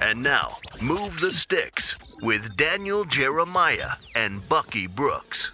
And now, Move the Sticks with Daniel Jeremiah and Bucky Brooks.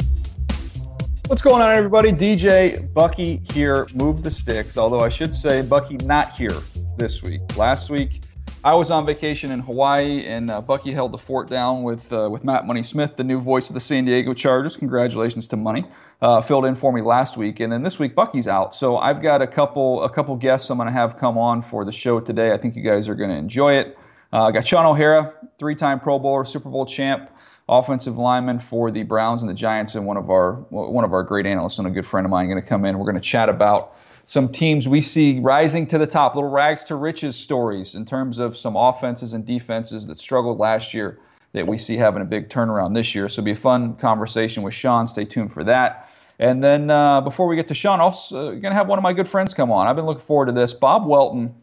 What's going on, everybody? DJ Bucky here. Move the sticks. Although I should say, Bucky not here this week. Last week, I was on vacation in Hawaii, and uh, Bucky held the fort down with uh, with Matt Money Smith, the new voice of the San Diego Chargers. Congratulations to Money. Uh, filled in for me last week, and then this week Bucky's out. So I've got a couple a couple guests I'm going to have come on for the show today. I think you guys are going to enjoy it. Uh, got Shaun O'Hara, three-time Pro Bowler, Super Bowl champ offensive lineman for the Browns and the Giants, and one of our one of our great analysts and a good friend of mine going to come in. We're going to chat about some teams we see rising to the top, little rags to riches stories in terms of some offenses and defenses that struggled last year that we see having a big turnaround this year. So it'll be a fun conversation with Sean. Stay tuned for that. And then uh, before we get to also uh, going to have one of my good friends come on. I've been looking forward to this. Bob Welton,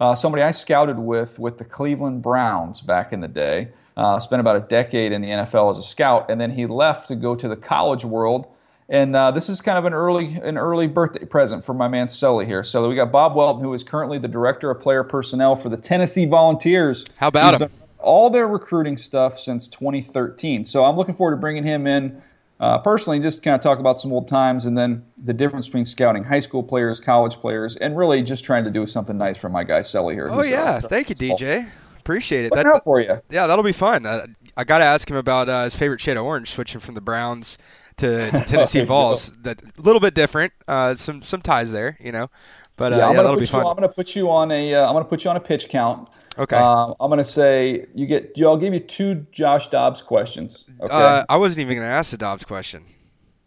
uh, somebody I scouted with with the Cleveland Browns back in the day. Uh, spent about a decade in the NFL as a scout, and then he left to go to the college world. And uh, this is kind of an early an early birthday present for my man Sully here. So we got Bob Welton, who is currently the director of player personnel for the Tennessee Volunteers. How about He's him? All their recruiting stuff since 2013. So I'm looking forward to bringing him in uh, personally, just kind of talk about some old times and then the difference between scouting high school players, college players, and really just trying to do something nice for my guy Sully here. Oh uh, yeah, thank you, DJ. Appreciate it. Looking out for you. yeah, that'll be fun. Uh, I got to ask him about uh, his favorite shade of orange, switching from the Browns to, to Tennessee Vols. That a little bit different. Uh, some some ties there, you know. But uh, yeah, yeah, I'm gonna that'll put. You, I'm going to put you on a. am going to put you on a pitch count. Okay. Um, I'm going to say you get. I'll give you two Josh Dobbs questions. Okay. Uh, I wasn't even going to ask the Dobbs question.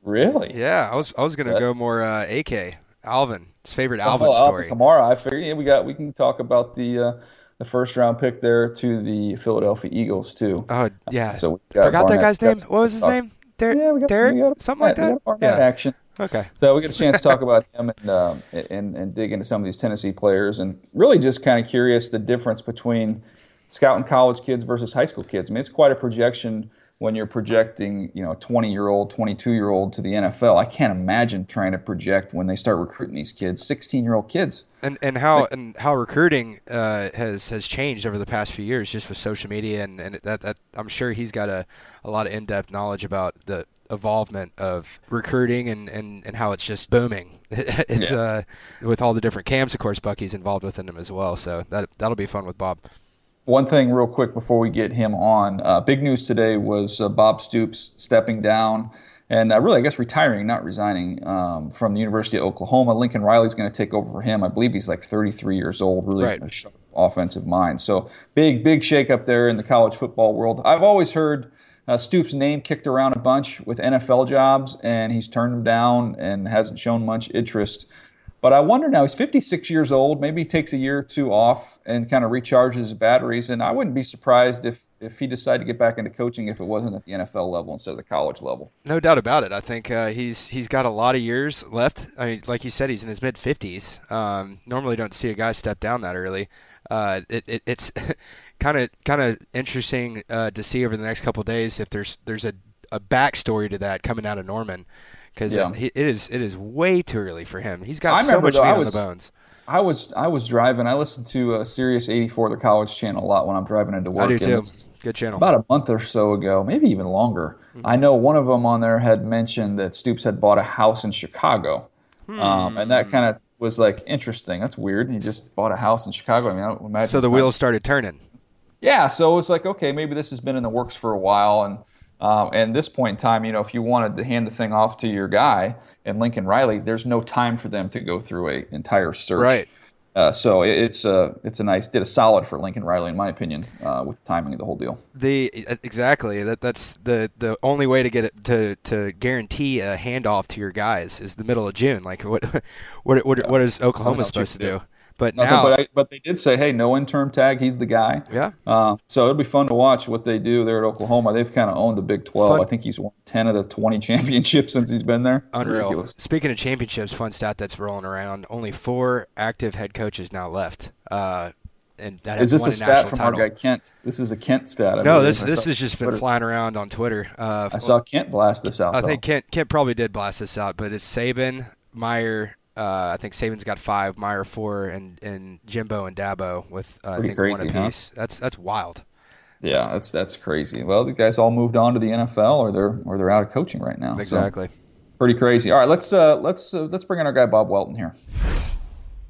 really? Yeah, I was I was going to go more uh, AK Alvin. His favorite Alvin Oh, story. Kamara. I figure yeah, we got. We can talk about the uh, the first round pick there to the Philadelphia Eagles too. Oh yeah, So we got forgot that guy's name. What was his uh, name? Der- Yeah, we got, Derek, we got something like we got that. Yeah. action. Okay. So we get a chance to talk about him and, um, and and dig into some of these Tennessee players, and really just kind of curious the difference between scouting college kids versus high school kids. I mean, it's quite a projection when you're projecting, you know, a 20 year old, 22 year old to the NFL. I can't imagine trying to project when they start recruiting these kids, 16 year old kids. and and how and how recruiting uh, has has changed over the past few years just with social media and, and that, that I'm sure he's got a, a lot of in depth knowledge about the evolvement of recruiting and, and, and how it's just booming. it's Yeah. uh with all the different camps of course Bucky's involved within them as well. So that that'll be fun with Bob. One thing, real quick, before we get him on, uh, big news today was uh, Bob Stoops stepping down and uh, really, I guess, retiring, not resigning um, from the University of Oklahoma. Lincoln Riley's going to take over for him. I believe he's like 33 years old, really Right. offensive mind. So big, big shakeup there in the college football world. I've always heard uh, Stoops' name kicked around a bunch with NFL jobs, and he's turned them down and hasn't shown much interest. But I wonder now, he's 56 years old. Maybe he takes a year or two off and kind of recharges his batteries. And I wouldn't be surprised if, if he decided to get back into coaching if it wasn't at the NFL level instead of the college level. No doubt about it. I think uh, he's he's got a lot of years left. I mean, like you said, he's in his mid fifties. Um, normally, don't see a guy step down that early. Uh, it, it, it's kind of kind of interesting uh, to see over the next couple of days if there's there's a, a backstory to that coming out of Norman because Yeah. it is it is way too early for him. He's I got so remember, much though, meat I on was- the bones. I was I was driving. I listened to uh, Sirius 84, the college channel, a lot when I'm driving into work. I do too. Good channel. About a month or so ago, maybe even longer. I know one of them on there had mentioned that Stoops had bought a house in Chicago, um, and that kind of was like interesting. That's weird. He just bought a house in Chicago. I mean, I imagine. So the wheels not- started turning. Yeah, so it was like, okay, maybe this has been in the works for a while, and um, and this point in time, you know, if you wanted to hand the thing off to your guy and Lincoln Riley, there's no time for them to go through a entire search. Right. Uh, so it- it's a it's a nice did a solid for Lincoln Riley in my opinion uh, with the timing of the whole deal. The exactly that that's the the only way to get it to to guarantee a handoff to your guys is the middle of June. Like what what what, what is Oklahoma supposed to do. do? But Nothing, now, but, I, but they did say, hey, no interim tag. He's the guy. yeah, Uh, so it'll be fun to watch what they do there at Oklahoma. They've kind of owned the Big 12. Fun. I think he's won 10 of the 20 championships since he's been there. unreal. Ridiculous. Speaking of championships, fun stat that's rolling around: only four active head coaches now left. Uh, and that Is this a stat from title. our guy Kent? This is a Kent stat. I No, believe. this this has just been Twitter. flying around on Twitter. Uh, I saw Kent blast this out. I though. think Kent Kent probably did blast this out, but it's Saban, Meyer. Uh, I think Saban's got five, Meyer four, and and Jimbo and Dabo with uh, I think one crazy, huh? apiece. That's that's wild. Yeah, that's that's crazy. Well, the guys all moved on to the NFL, or they're or they're out of coaching right now. So, Exactly. pretty crazy. All right, let's uh, let's uh, let's bring in our guy Bob Welton here.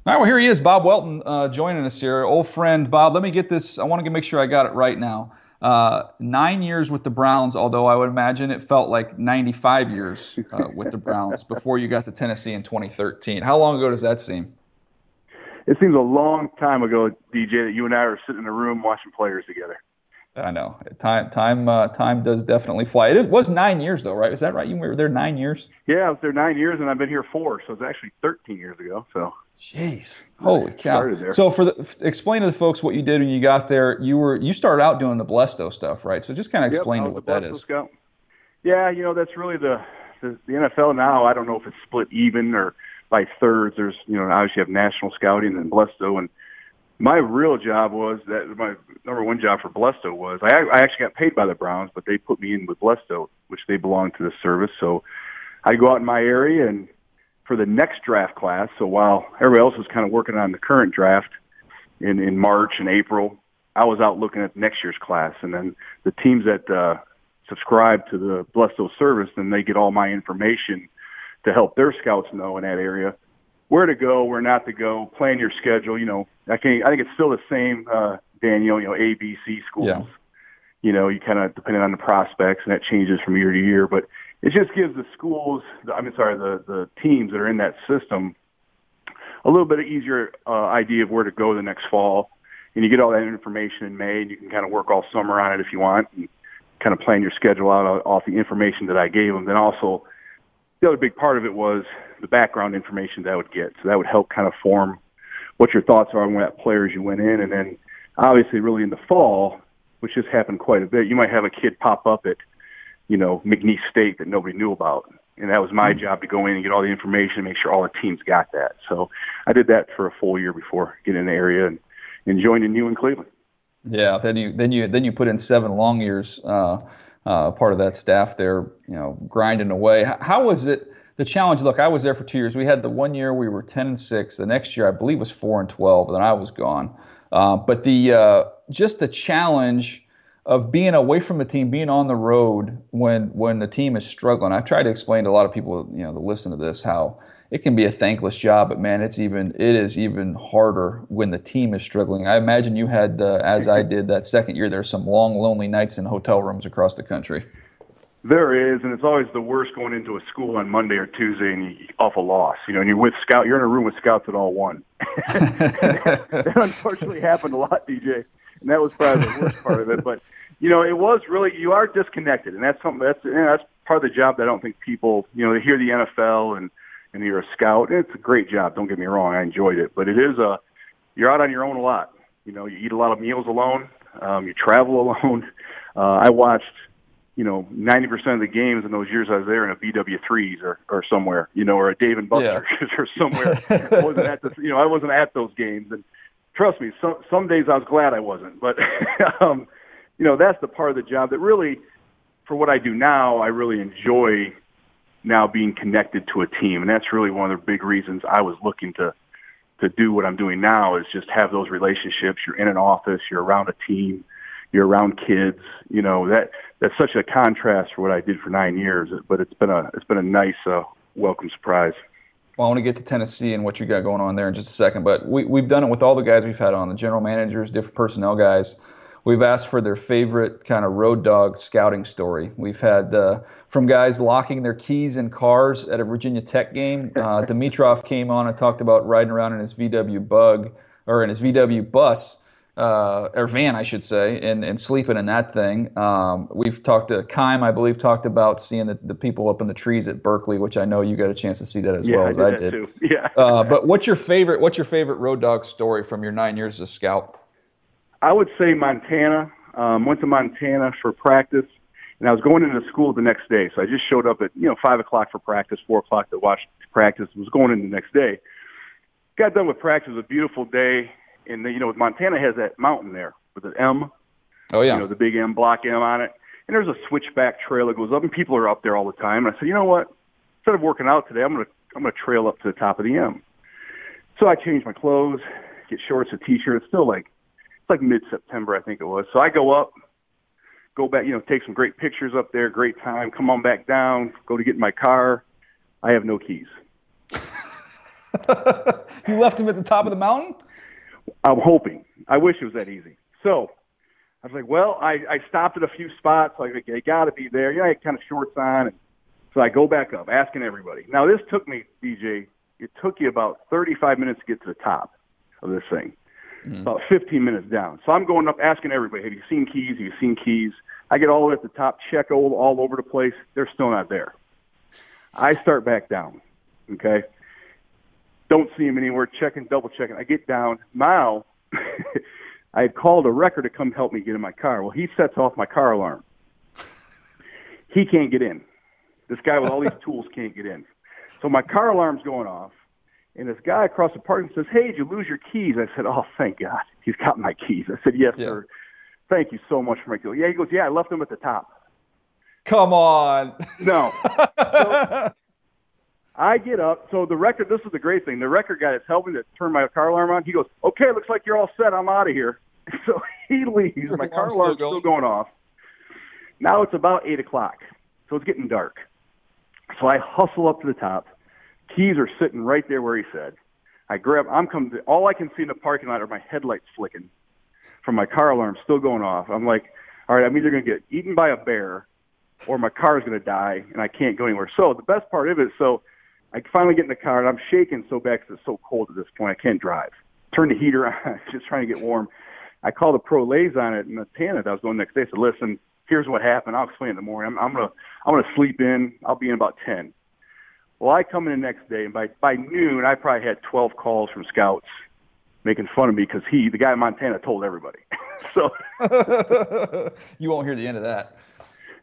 All right, well here he is, Bob Welton, uh, joining us here. Old friend Bob. Let me get this. I want to make sure I got it right now. Uh, nine years with the Browns, although I would imagine it felt like 95 years uh, with the Browns before you got to Tennessee in 2013. How long ago does that seem? It seems a long time ago, DJ, that you and I were sitting in a room watching players together. I know time time uh, time does definitely fly. It is, was nine years though, right? Is that right? You were there nine years. Yeah, I was there nine years, and I've been here four, so it's actually 13 years ago. So Jeez, holy cow! So for the f- explain to the folks what you did when you got there. You were you started out doing the Blesto stuff, right? So just kind of explain to what that is. Scout. Yeah, you know that's really the, the the NFL now. I don't know if it's split even or by thirds. There's you know obviously you have national scouting and Blesto, and my real job was that my number one job for Blesto was I, I actually got paid by the Browns, but they put me in with Blesto, which they belong to the service. So I go out in my area and for the next draft class. So while everybody else was kind of working on the current draft in in March and April, I was out looking at next year's class, and then the teams that uh, subscribe to the Blesto service, then they get all my information to help their scouts know in that area where to go, where not to go, plan your schedule. You know, I can I think it's still the same, uh, Daniel. You know, A, B, C schools. Yeah. You know, you kind of depending on the prospects, and that changes from year to year. But it just gives the schools, I mean, sorry, the the teams that are in that system, a little bit of easier uh, idea of where to go the next fall. And you get all that information in May, and you can kind of work all summer on it if you want, and kind of plan your schedule out off the information that I gave them. Then also, the other big part of it was the background information that I would get. So that would help kind of form what your thoughts are on what players you went in. And then obviously really in the fall, which has happened quite a bit, you might have a kid pop up at, you know, McNeese State that nobody knew about. And that was my job to go in and get all the information and make sure all the teams got that. So I did that for a full year before getting in the area and, and joining you in Cleveland. Yeah. Then you then you then you put in seven long years, uh, uh, part of that staff there, you know, grinding away. How was it? The challenge. Look, I was there for two years. We had the one year we were ten and six. The next year, I believe, was four and twelve. And then I was gone. Uh, but the uh, just the challenge of being away from the team, being on the road when when the team is struggling. I've tried to explain to a lot of people, you know, that listen to this how it can be a thankless job, but man, it's even it is even harder when the team is struggling. I imagine you had, uh, as I did that second year, there's some long, lonely nights in hotel rooms across the country. There is, and it's always the worst going into a school on Monday or Tuesday and you off a loss. You know, and you're with scout, you're in a room with scouts that all won. that unfortunately happened a lot, DJ, and that was probably the worst part of it. But you know, it was really you are disconnected, and that's something that's you know, that's part of the job that I don't think people you know they hear the NFL and and you're a scout. It's a great job. Don't get me wrong, I enjoyed it, but it is a you're out on your own a lot. You know, you eat a lot of meals alone. Um, you travel alone. Uh, I watched you know, 90% of the games in those years I was there in a BW3s or, or somewhere, you know, or a Dave and Buster's or somewhere. I wasn't at the, you know, I wasn't at those games. And trust me, some, some days I was glad I wasn't, but, um, you know, that's the part of the job that really, for what I do now, I really enjoy now being connected to a team. And that's really one of the big reasons I was looking to, to do what I'm doing now is just have those relationships. You're in an office, you're around a team, you're around kids, you know, that, that's such a contrast for what I did for nine years, but it's been a, it's been a nice, uh, welcome surprise. Well, I want to get to Tennessee and what you got going on there in just a second, but we, we've done it with all the guys we've had on the general managers, different personnel guys. We've asked for their favorite kind of road dog scouting story. We've had uh, from guys locking their keys in cars at a Virginia Tech game. Uh, Dimitroff came on and talked about riding around in his VW Bug or in his VW bus uh, or van, I should say, and, and sleeping in that thing. Um, we've talked to Keim, I believe, talked about seeing the, the people up in the trees at Berkeley, which I know you got a chance to see that as yeah, well I as did I did. Too. Yeah. Uh, but what's your favorite? What's your favorite road dog story from your nine years as a scout? I would say Montana. Um, went to Montana for practice, and I was going into school the next day. So I just showed up at you know five o'clock for practice, four o'clock to watch practice. Was going in the next day. Got done with practice. It was a beautiful day, and then, you know Montana has that mountain there with an M. Oh yeah, You know the big M block M on it, and there's a switchback trail that goes up, and people are up there all the time. And I said, you know what? Instead of working out today, I'm gonna I'm gonna trail up to the top of the M. So I changed my clothes, get shorts, a t-shirt. It's still like like mid-September, I think it was. So I go up, go back, you know, take some great pictures up there, great time. Come on back down, go to get in my car. I have no keys. you left him at the top of the mountain. I'm hoping. I wish it was that easy. So I was like, well, I, I stopped at a few spots. Like, they got to be there. Know, I had kind of shorts on. And so I go back up, asking everybody. Now, this took me, DJ, it took you about 35 minutes to get to the top of this thing. Mm-hmm. About 15 minutes down. So I'm going up asking everybody, have you seen keys? Have you seen keys? I get all the way at the top, check all, all over the place. They're still not there. I start back down. Okay. Don't see him anywhere. Checking, double checking. I get down. Now, I had called a wrecker to come help me get in my car. Well, he sets off my car alarm. He can't get in. This guy with all these tools can't get in. So my car alarm's going off, and this guy across the parking says, "Hey, did you lose your keys?" I said, "Oh, thank God, he's got my keys." I said, "Yes, Yeah. sir. Thank you so much for my keys." Yeah, he goes, "Yeah, I left them at the top." Come on. No. So I get up. So the record, this is the great thing. The record guy that's helping to turn my car alarm on, he goes, okay, looks like you're all set. I'm out of here. So he leaves. My car alarm's still still going? off. Now it's about 8 o'clock. So it's getting dark. So I hustle up to the top. Keys are sitting right there where he said. I grab, I'm coming, all I can see in the parking lot are my headlights flicking from my car alarm still going off. I'm like, all right, I'm either going to get eaten by a bear or my car is going to die and I can't go anywhere. So the best part of it, so I finally get in the car and I'm shaking so bad 'cause it's so cold at this point. I can't drive. Turn the heater on, just trying to get warm. I called the pro lays on liaison at Montana that I was going next day. I said, listen, here's what happened. I'll explain it in the morning. I'm, I'm going to, I'm going to sleep in. I'll be in about 10. Well, I come in the next day and by, by noon, I probably had 12 calls from scouts making fun of me because he, the guy in Montana told everybody. so you won't hear the end of that.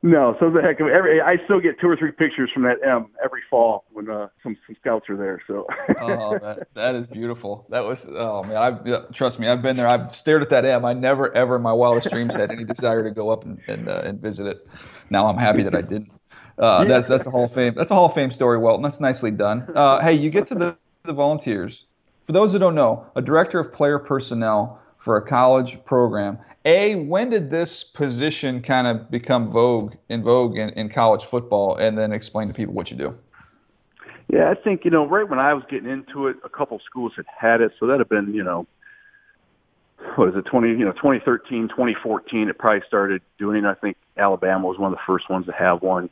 No, so the heck, of every I still get two or three pictures from that M every fall when uh, some some scouts are there. So oh, that, that is beautiful. That was oh man, I trust me, I've been there. I've stared at that M. I never ever in my wildest dreams had any desire to go up and and, uh, and visit it. Now I'm happy that I didn't. Uh, that's that's a Hall of Fame. That's a Hall of Fame story, Welton. That's nicely done. Uh, hey, you get to the the volunteers. For those that don't know, a director of player personnel for a college program. A, when did this position kind of become vogue in vogue in, in college football? And then explain to people what you do. yeah, I think you know right when I was getting into it, a couple schools had had it, so that'd have been you know what is it 20 you know 2013 2014 it probably started doing. I think Alabama was one of the first ones to have one.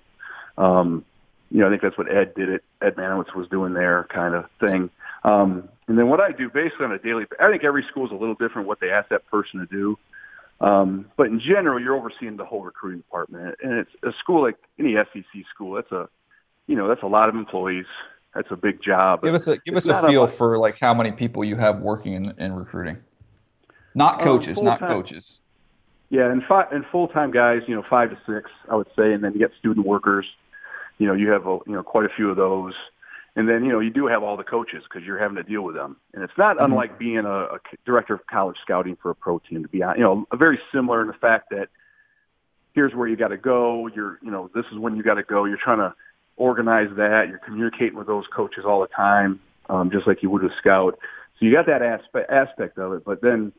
Um, you know, I think that's what Ed did it. Ed Marynowitz was doing there kind of thing. Um, and then what I do basically on a daily, I think every school is a little different what they ask that person to do. Um, but in general, you're overseeing the whole recruiting department, and it's a school like any SEC school. That's a, you know, that's a lot of employees. That's a big job. Give us a give It's us a feel unlike- for like how many people you have working in, in recruiting. Not Um, coaches, not coaches. Yeah, and five and full time guys, you know, five to six, I would say, and then you get student workers. You know, you have a, you know quite a few of those, and then you know you do have all the coaches because you're having to deal with them, and it's not unlike being a, a director of college scouting for a pro team. To be honest, you know, very similar in the fact that here's where you got to go. You're, you know, this is when you got to go. You're trying to organize that. You're communicating with those coaches all the time, um, just like you would with scout. So you got that aspect aspect of it, but then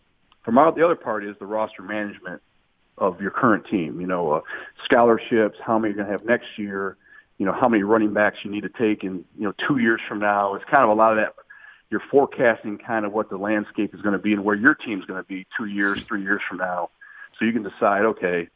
from out the other part is the roster management of your current team. You know, uh, scholarships, how many you're going to have next year, you know, how many running backs you need to take in, you know, two years from now. It's kind of a lot of that. You're forecasting kind of what the landscape is going to be and where your team's going to be two years, three years from now. So you can decide, okay,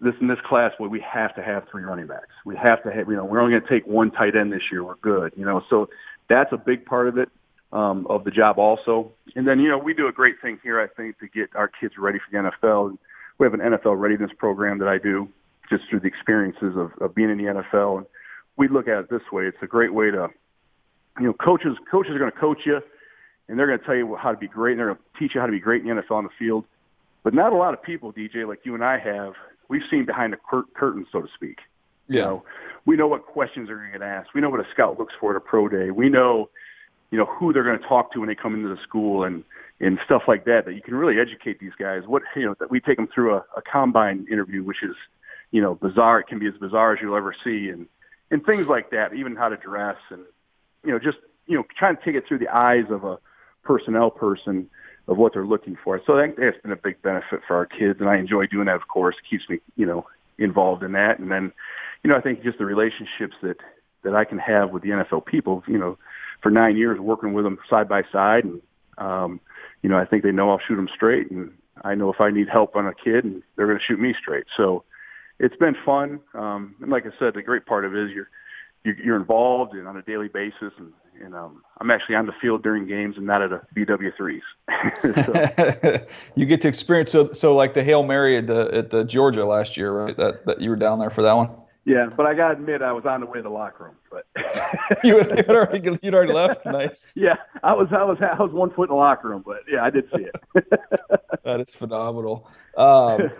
this in this class, well, we have to have three running backs. We have to have, you know, we're only going to take one tight end this year. We're good, you know. So that's a big part of it um, of the job also. And then, you know, we do a great thing here, I think, to get our kids ready for the NFL. We have an NFL readiness program that I do just through the experiences of, of being in the NFL. And we look at it this way: it's a great way to, you know, coaches coaches are going to coach you, and they're going to tell you how to be great, and they're going to teach you how to be great in the NFL on the field. But not a lot of people, DJ, like you and I have, we've seen behind the cur- curtain, so to speak. Yeah. You know, we know what questions are going to get asked. We know what a scout looks for at a pro day. We know, you know, who they're going to talk to when they come into the school and and stuff like that. That you can really educate these guys. What you know, that we take them through a, a combine interview, which is, you know, bizarre. It can be as bizarre as you'll ever see, and and things like that. Even how to dress and, you know, just you know, trying to take it through the eyes of a personnel person of what they're looking for. So I think that's been a big benefit for our kids, and I enjoy doing that. Of course, keeps me, you know, involved in that. And then, you know, I think just the relationships that that I can have with the NFL people, you know, for nine years working with them side by side, and um, you know, I think they know I'll shoot them straight, and I know if I need help on a kid, and they're going to shoot me straight. So it's been fun. Um, and like I said, the great part of it is you're you're involved and on a daily basis, and and um, I'm actually on the field during games and not at a BW threes. you get to experience so so like the hail mary at the at the Georgia last year, right? That that you were down there for that one. Yeah, but I gotta admit, I was on the way to the locker room. But you had already you'd already left. Nice. Yeah, I was I was I was one foot in the locker room, but yeah, I did see it. that is phenomenal. Um,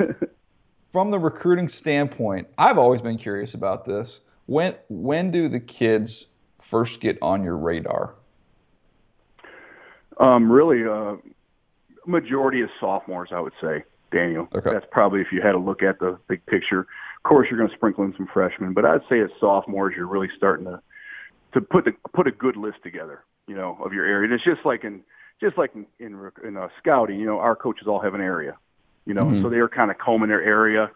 from the recruiting standpoint, I've always been curious about this. When when do the kids first get on your radar? Um, really, uh, majority is sophomores, I would say, Daniel. Okay. That's probably if you had a look at the big picture. Of course, you're going to sprinkle in some freshmen, but I'd say as sophomores, you're really starting to to put the put a good list together, you know, of your area. And it's just like in just like in in, in uh, scouting, you know, our coaches all have an area, you know, Mhm. so they were kind of combing their area,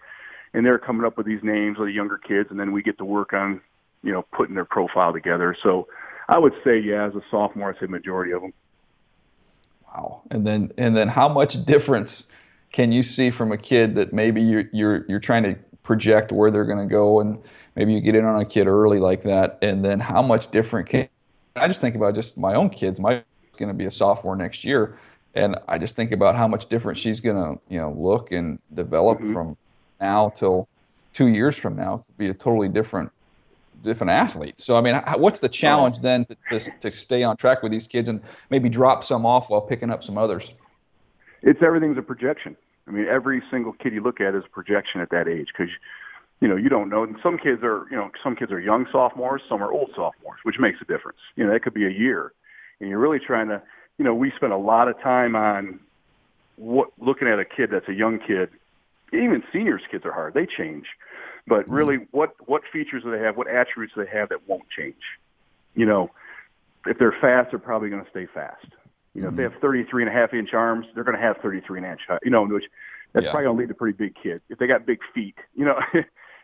and they're coming up with these names of the younger kids, and then we get to work on, you know, putting their profile together. So I would say, yeah, as a sophomore, I'd say majority of them. Wow. And then and then how much difference can you see from a kid that maybe you're you're you're trying to project where they're going to go and maybe you get in on a kid early like that and then how much different can I just think about just my own kids. My going to be a sophomore next year and I just think about how much different she's going to, you know, look and develop Mhm. from now till 2 years from now. Be a totally different different athlete. So I mean, what's the challenge then to, to, to stay on track with these kids and maybe drop some off while picking up some others? it's everything's a projection. I mean, every single kid you look at is a projection at that age because, you know, you don't know. And some kids are, you know, some kids are young sophomores, some are old sophomores, which makes a difference. You know, that could be a year, and you're really trying to, you know, we spend a lot of time on what looking at a kid that's a young kid. Even seniors' kids are hard; they change. But mm-hmm. really, what what features do they have? What attributes do they have that won't change? You know, if they're fast, they're probably going to stay fast. You know, if they mm-hmm. have 33 and a half inch arms, they're going to have 33 and a half. You know, which that's Yeah. probably going to lead to pretty big kid. If they got big feet, you know,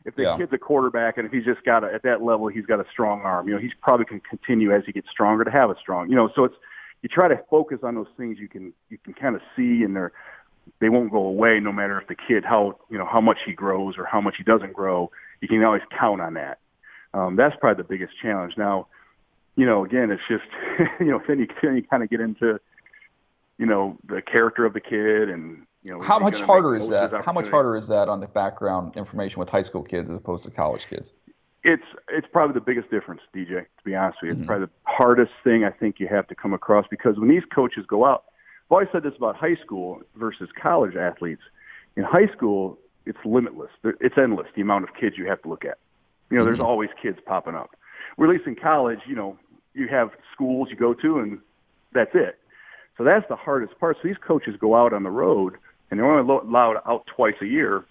if the Yeah. kid's a quarterback and if he's just got a, at that level, he's got a strong arm. You know, he's probably can continue as he gets stronger to have a strong. You know, so it's you try to focus on those things you can you can kind of see and they're they won't go away no matter if the kid how you know how much he grows or how much he doesn't grow. You can always count on that. Um, that's probably the biggest challenge. Now, you know, again, it's just you know then you then you kind of get into you know the character of the kid and you know how much harder is the most of that? How much harder is that on the background information with high school kids as opposed to college kids? It's it's probably the biggest difference, DJ. To be honest with you, it's probably the hardest thing I think you have to come across because when these coaches go out, I've always said this about high school versus college athletes. In high school, it's limitless. It's endless the amount of kids you have to look at. You know, there's Mhm. always kids popping up. Where at least in college, you know, you have schools you go to and that's it. So that's the hardest part. So these coaches go out on the road and they're only allowed out twice a year.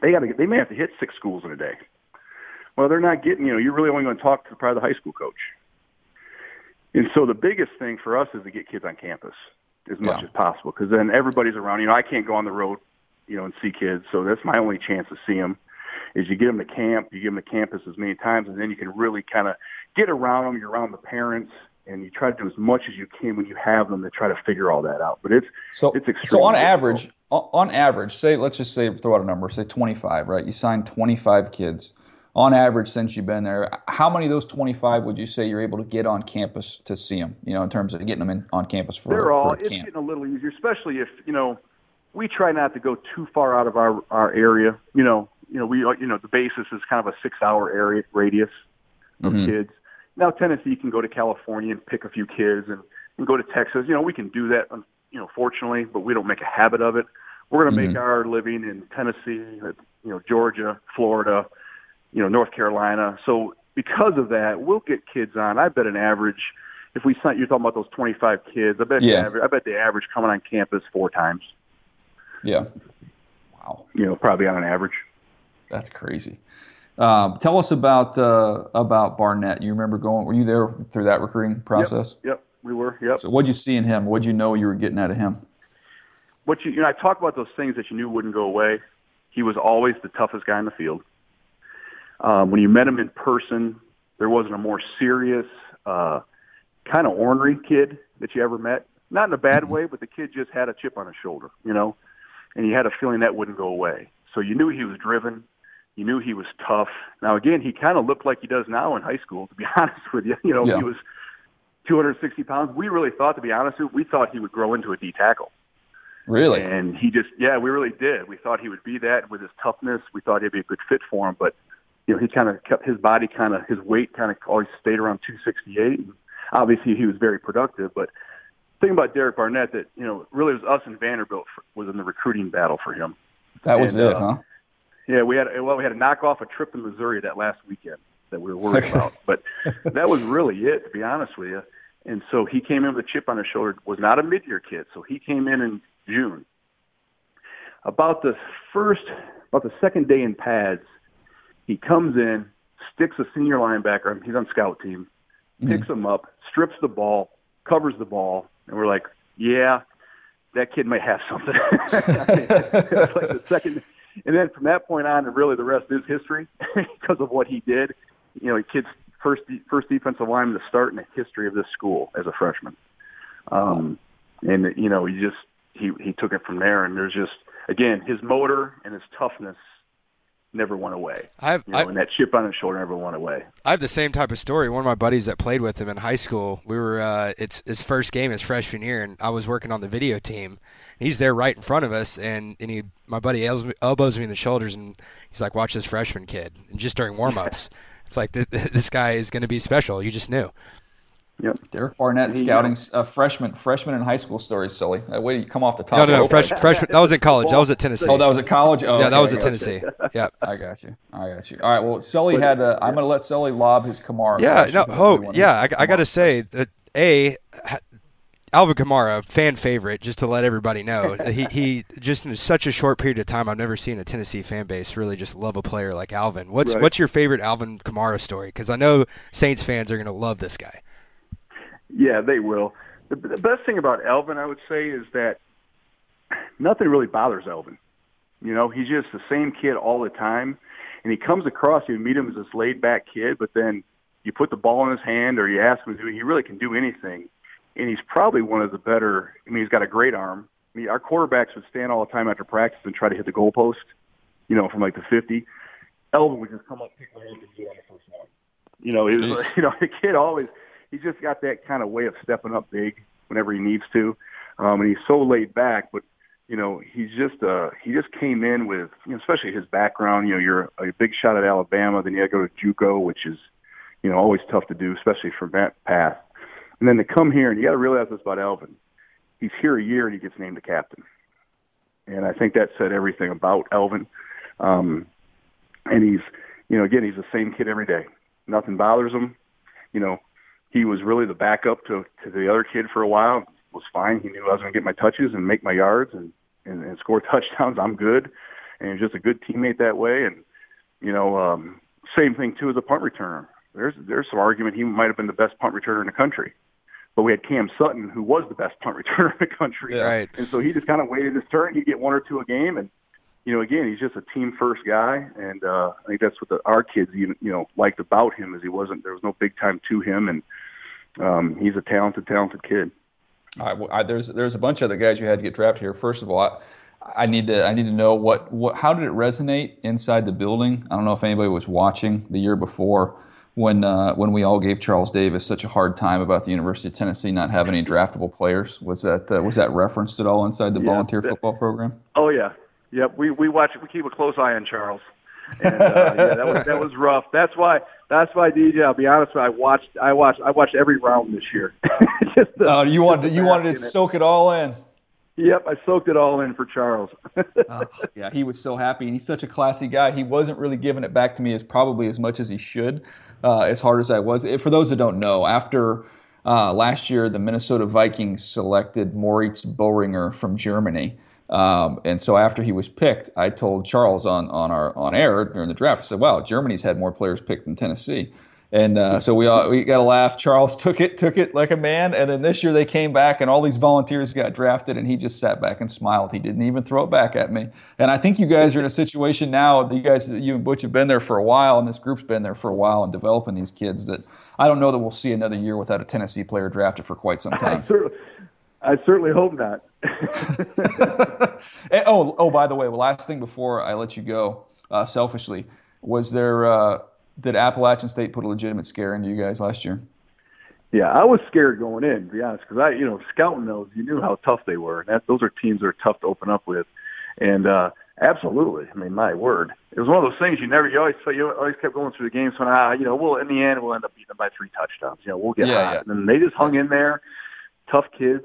They got to they may have to hit six schools in a day. Well, they're not getting, you know, you're really only going to talk to probably the high school coach. And so the biggest thing for us is to get kids on campus as much Yeah. as possible because then everybody's around. You know, I can't go on the road, you know, and see kids, so that's my only chance to see them. is you get them to camp, you give them to campus as many times, and then you can really kind of get around them. You're around the parents, and you try to do as much as you can when you have them to try to figure all that out. But it's so it's extreme. so on difficult. average, on average, say let's just say throw out a number, say 25, right? You signed 25 kids on average since you've been there. How many of those 25 would you say you're able to get on campus to see them? You know, in terms of getting them in on campus for, they're for all a it's camp. getting a little easier, especially if you know we try not to go too far out of our our area. You know, you know we you know the basis is kind of a six hour area radius of Mhm. kids. Now Tennessee can go to California and pick a few kids and, and go to Texas. You know, we can do that. um, You know, fortunately, but we don't make a habit of it. We're going to make Mhm. our living in Tennessee, you know, Georgia, Florida, you know, North Carolina. So because of that, we'll get kids on. I bet an average, if we sent, you're talking about those 25 kids, I bet Yeah. the average, I bet the average coming on campus four times. Yeah. Wow, You know, probably on an average. that's crazy. Um, tell us about uh, about Barnett. You remember going? Were you there through that recruiting process? Yep, yep, we were. Yep. So what'd you see in him? What'd you know you were getting out of him? what you, you know, I talk about those things that you knew wouldn't go away. He was always the toughest guy in the field. Um, when you met him in person, there wasn't a more serious, uh, kind of ornery kid that you ever met. Not in a bad way, but the kid just had a chip on his shoulder, you know, and you had a feeling that wouldn't go away. So you knew he was driven. You knew he was tough. Now again, he kind of looked like he does now in high school. To be honest with you, you know, Yeah. he was 260 pounds. We really thought, to be honest with you, we thought he would grow into a D tackle. Really? And he just, yeah, we really did. We thought he would be that with his toughness. We thought he'd be a good fit for him. But, you know, he kind of kept his body kind of, his weight kind of always stayed around 268. And obviously, he was very productive. But thing about Derek Barnett that, you know, really was us and Vanderbilt for, was in the recruiting battle for him. that was and, it, uh, huh? Yeah, we had, well, we had to knock off a trip to Missouri that last weekend that we were worried Okay. about. But that was really it, to be honest with you. And so he came in with a chip on his shoulder, was not a mid-year kid. So he came in in June. About the first, about the second day in pads, he comes in, sticks a senior linebacker. He's on scout team, picks him up, strips the ball, covers the ball, and we're like, yeah, that kid might have something. it's like the second, and then from that point on, and really the rest is history because of what he did. You know, the kid's first first defensive lineman to start in the history of this school as a freshman. Um, and you know, he just he he took it from there, and there's just again his motor and his toughness never went away. I've, You know, I, and that chip on his shoulder never went away. I have the same type of story. One of my buddies that played with him in high school, we were uh, it's his first game his freshman year, and I was working on the video team. He's there right in front of us, and, and he my buddy elbows me, in the shoulders, and he's like, "Watch this freshman kid." And just during warm-ups, it's like th- th- this guy is going to be special. You just knew. Yep. Derek Barnett He, scouting uh, freshman freshman in high school stories, silly. That way you come off the top. No, no, no, fresh, freshman. That was in college. That was at Tennessee. Oh, that was at college. Oh, yeah, that was at got you. Tennessee. Yeah. I got you. I got you. All right. Well, Sully had. Uh, I'm going to let Sully lob his Kamara. Yeah, no. Oh, yeah. I, I got to say that a Alvin Kamara, fan favorite. Just to let everybody know, he he just in such a short period of time, I've never seen a Tennessee fan base really just love a player like Alvin. What's Right. what's your favorite Alvin Kamara story? Because I know Saints fans are going to love this guy. Yeah, they will. The, the best thing about Elvin, I would say, is that nothing really bothers Elvin. You know, he's just the same kid all the time, and he comes across. You meet him as this laid-back kid, but then you put the ball in his hand, or you ask him to do. He really can do anything, and he's probably one of the better. I mean, he's got a great arm. I mean, our quarterbacks would stand all the time after practice and try to hit the goalpost. You know, from like the fifty. Elvin would just come up, pick one up, and do it on the first one. You know, it was, Jeez. you know, the kid always he's just got that kind of way of stepping up big whenever he needs to, um, and he's so laid back. But you know, he's just uh, he just came in with, you know, especially his background. You know, you're a big shot at Alabama, then you got to go to JUCO, which is you know always tough to do, especially from that path. And then to come here, and you got to realize this about Alvin. He's here a year and he gets named the captain, and I think that said everything about Elvin. Um, and he's, you know, again, he's the same kid every day. Nothing bothers him. You know, he was really the backup to to the other kid for a while. Was fine. He knew I was going to get my touches and make my yards and, and and score touchdowns. I'm good, and he's just a good teammate that way. And you know, um, same thing too as a punt returner. There's there's some argument he might have been the best punt returner in the country, but we had Cam Sutton who was the best punt returner in the country. Yeah. Right. And so he just kind of waited his turn. He'd get one or two a game, and you know, again, he's just a team first guy, and uh, I think that's what the, our kids, even you know, liked about him is he wasn't there was no big time to him, and um, he's a talented, talented kid. All right, well, I, there's there's a bunch of other guys you had to get drafted here. First of all, I, I need to I need to know what, what how did it resonate inside the building? I don't know if anybody was watching the year before when uh, when we all gave Charles Davis such a hard time about the University of Tennessee not having any draftable players. Was that uh, was that referenced at all inside the Yeah, volunteer that- football program? Oh yeah, yep. We we watch we keep a close eye on Charles, and uh, yeah, that was that was rough. That's why that's why DJ. I'll be honest, with you, I watched I watched I watched every round this year. Just the- Oh, you wanted just you wanted to basket. soak it all in. Yep, I soaked it all in for Charles. Oh, yeah, he was so happy, and he's such a classy guy. He wasn't really giving it back to me as probably as much as he should, uh, as hard as I was. For those that don't know, after uh, last year, the Minnesota Vikings selected Moritz Boehringer from Germany. Um, and so after he was picked, I told Charles on, on our on air during the draft. I said, "Wow, Germany's had more players picked than Tennessee." And uh, so we all, we got to laugh. Charles took it took it like a man. And then this year they came back, and all these volunteers got drafted, and he just sat back and smiled. He didn't even throw it back at me. And I think you guys are in a situation now. that You guys, you and Butch have been there for a while, and this group's been there for a while, and developing these kids. That I don't know that we'll see another year without a Tennessee player drafted for quite some time. certainly, I certainly hope not. Oh, oh, by the way, the last thing before I let you go, uh, selfishly, was there uh, did Appalachian State put a legitimate scare into you guys last year? Yeah, I was scared going in, to be honest, because I, you know, scouting those, you knew how tough they were, and that those are teams that are tough to open up with, and uh, absolutely, I mean, my word, it was one of those things you never, you always, you always kept going through the games when, ah, you know, well, in the end, we'll end up beating them by three touchdowns, you know, we'll get Yeah, hot, yeah. and they just hung in there, tough kids.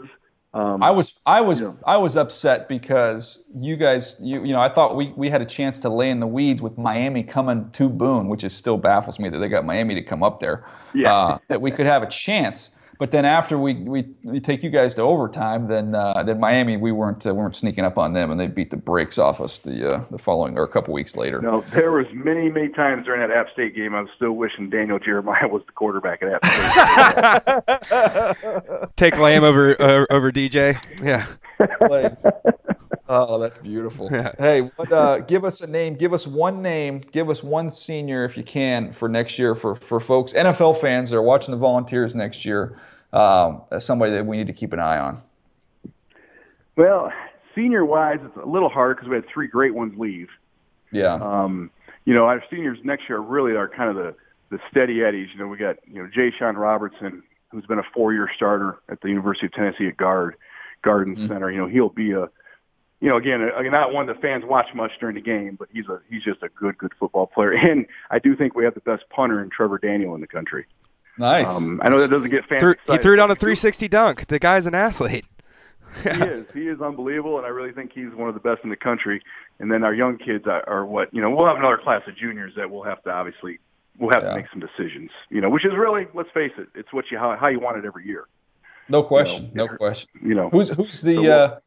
Um, I was I was Yeah. I was upset because you guys you you know I thought we, we had a chance to lay in the weeds with Miami coming to Boone, which is still baffles me that they got Miami to come up there. Yeah. Uh, that we could have a chance. But then after we, we, we take you guys to overtime, then uh, then Miami we weren't uh, we weren't sneaking up on them and they beat the brakes off us the uh, the following or a couple weeks later. no, there was many, many times during that App State game, I was still wishing Daniel Jeremiah was the quarterback at App State. Take Lamb over uh, over DJ. Yeah. Like, oh, that's beautiful. Hey, what, uh, give us a name. Give us one name. Give us one senior, if you can, for next year for for folks, NFL fans that are watching the Volunteers next year. Um, as somebody that we need to keep an eye on. well, senior wise, it's a little hard because we had three great ones leave. Yeah. Um, you know, our seniors next year really are kind of the, the steady eddies. You know, we got, you know, Jashon Robertson, who's been a four-year starter at the University of Tennessee at guard, Garden Center. You know, he'll be a, you know, again, uh, not one that fans watch much during the game, but he's a he's just a good, good football player. And I do think we have the best punter in Trevor Daniel in the country. Nice. Um, I know that doesn't get fans. Threw, he threw down a 360 dunk. The guy's an athlete. He is. He is unbelievable, and I really think he's one of the best in the country. And then our young kids are, are what you know. We'll have another class of juniors that we'll have to obviously we'll have Yeah. to make some decisions. You know, which is really let's face it, it's what you how, how you want it every year. no question. you know, no question. You know, Who's who's the? So we'll- uh,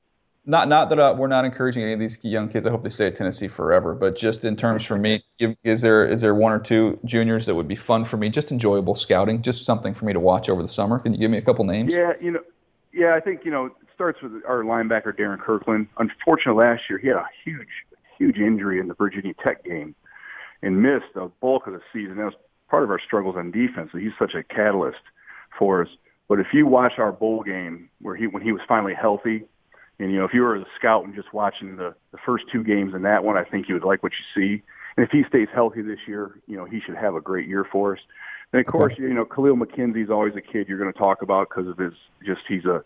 not not that uh, we're not encouraging any of these young kids. I hope they stay at Tennessee forever. But just in terms for me, is there is there one or two juniors that would be fun for me? Just enjoyable scouting, just something for me to watch over the summer. Can you give me a couple names? Yeah, you know, yeah, I think you know it starts with our linebacker Darrin Kirkland. Unfortunately, last year he had a huge, huge injury in the Virginia Tech game and missed the bulk of the season. That was part of our struggles on defense. So he's such a catalyst for us. But if you watch our bowl game where he when he was finally healthy, and you know if you were a scout and just watching the the first two games in that one, I think you would like what you see. And if he stays healthy this year, you know he should have a great year for us. And of course, you know Kahlil McKenzie's always a kid you're going to talk about because of his just he's a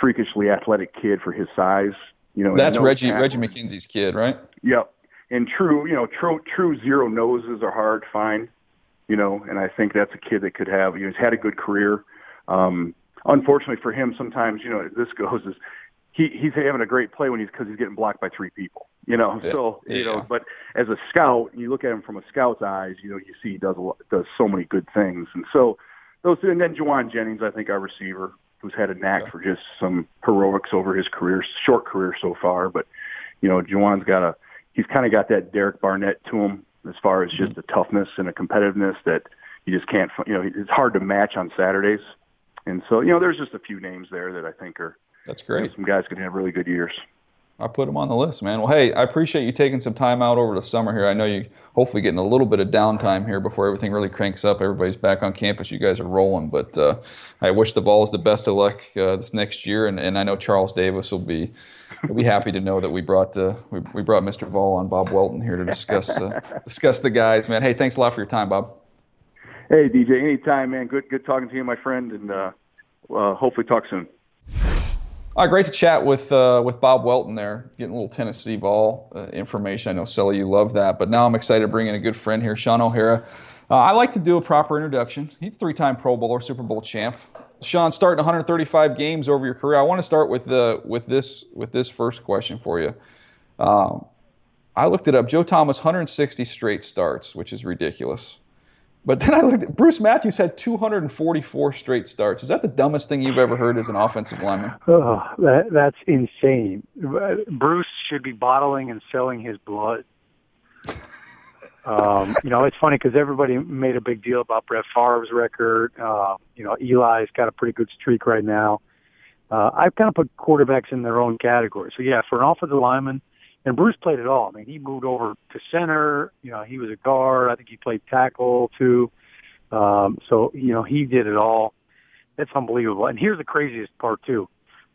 freakishly athletic kid for his size. You know, That's Reggie. Reggie McKenzie's kid, right? Yep. And true, you know, true true zero noses are hard to find. You know, and I think that's a kid that could have. You know, he's had a good career. Um, unfortunately for him, sometimes you know this goes is he he's having a great play when he's because he's getting blocked by three people. You know, Yeah. so you Yeah. know, but as a scout, you look at him from a scout's eyes. You know, you see he does a lot, does so many good things, and so those. And then Jauan Jennings, I think our receiver, who's had a knack for just some heroics over his career, short career so far, but you know, Jauan's got a he's kind of got that Derek Barnett to him as far as just mm-hmm. the toughness and the competitiveness that you just can't, you know, it's hard to match on Saturdays. And so, you know, there's just a few names there that I think are That's you know, great. some guys can have really good years. I put them on the list, man. Well, hey, I appreciate you taking some time out over the summer here. I know you hopefully getting a little bit of downtime here before everything really cranks up. Everybody's back on campus. You guys are rolling, but uh, I wish the Vols the best of luck uh, this next year, and, and I know Charles Davis will be will be happy to know that we brought uh, we, we brought Mr. Vol on Bob Welton here to discuss uh, discuss the guys, man. Hey, thanks a lot for your time, Bob. Hey, DJ, anytime, man. Good good talking to you, my friend, and uh, uh, hopefully talk soon. Uh, great to chat with uh, with Bob Welton there, getting a little Tennessee ball uh, information. I know Sully, you love that, but now I'm excited to bring in a good friend here, Shaun O'Hara. Uh, I like to do a proper introduction. He's three-time Pro Bowler, Super Bowl champ. Shaun, starting 135 games over your career. I want to start with the with this with this first question for you. Um, I looked it up. Joe Thomas 160 straight starts, which is ridiculous. But then I looked at Bruce Matthews had 244 straight starts. Is that the dumbest thing you've ever heard as an offensive lineman? Oh, that, that's insane. Bruce should be bottling and selling his blood. Um, you know, it's funny because everybody made a big deal about Brett Favre's record. Uh, you know, Eli's got a pretty good streak right now. Uh, I've kind of put quarterbacks in their own category. So yeah, for an offensive lineman, and Bruce played it all. I mean, he moved over to center. You know, he was a guard. I think he played tackle too. Um, so you know, he did it all. That's unbelievable. And here's the craziest part too.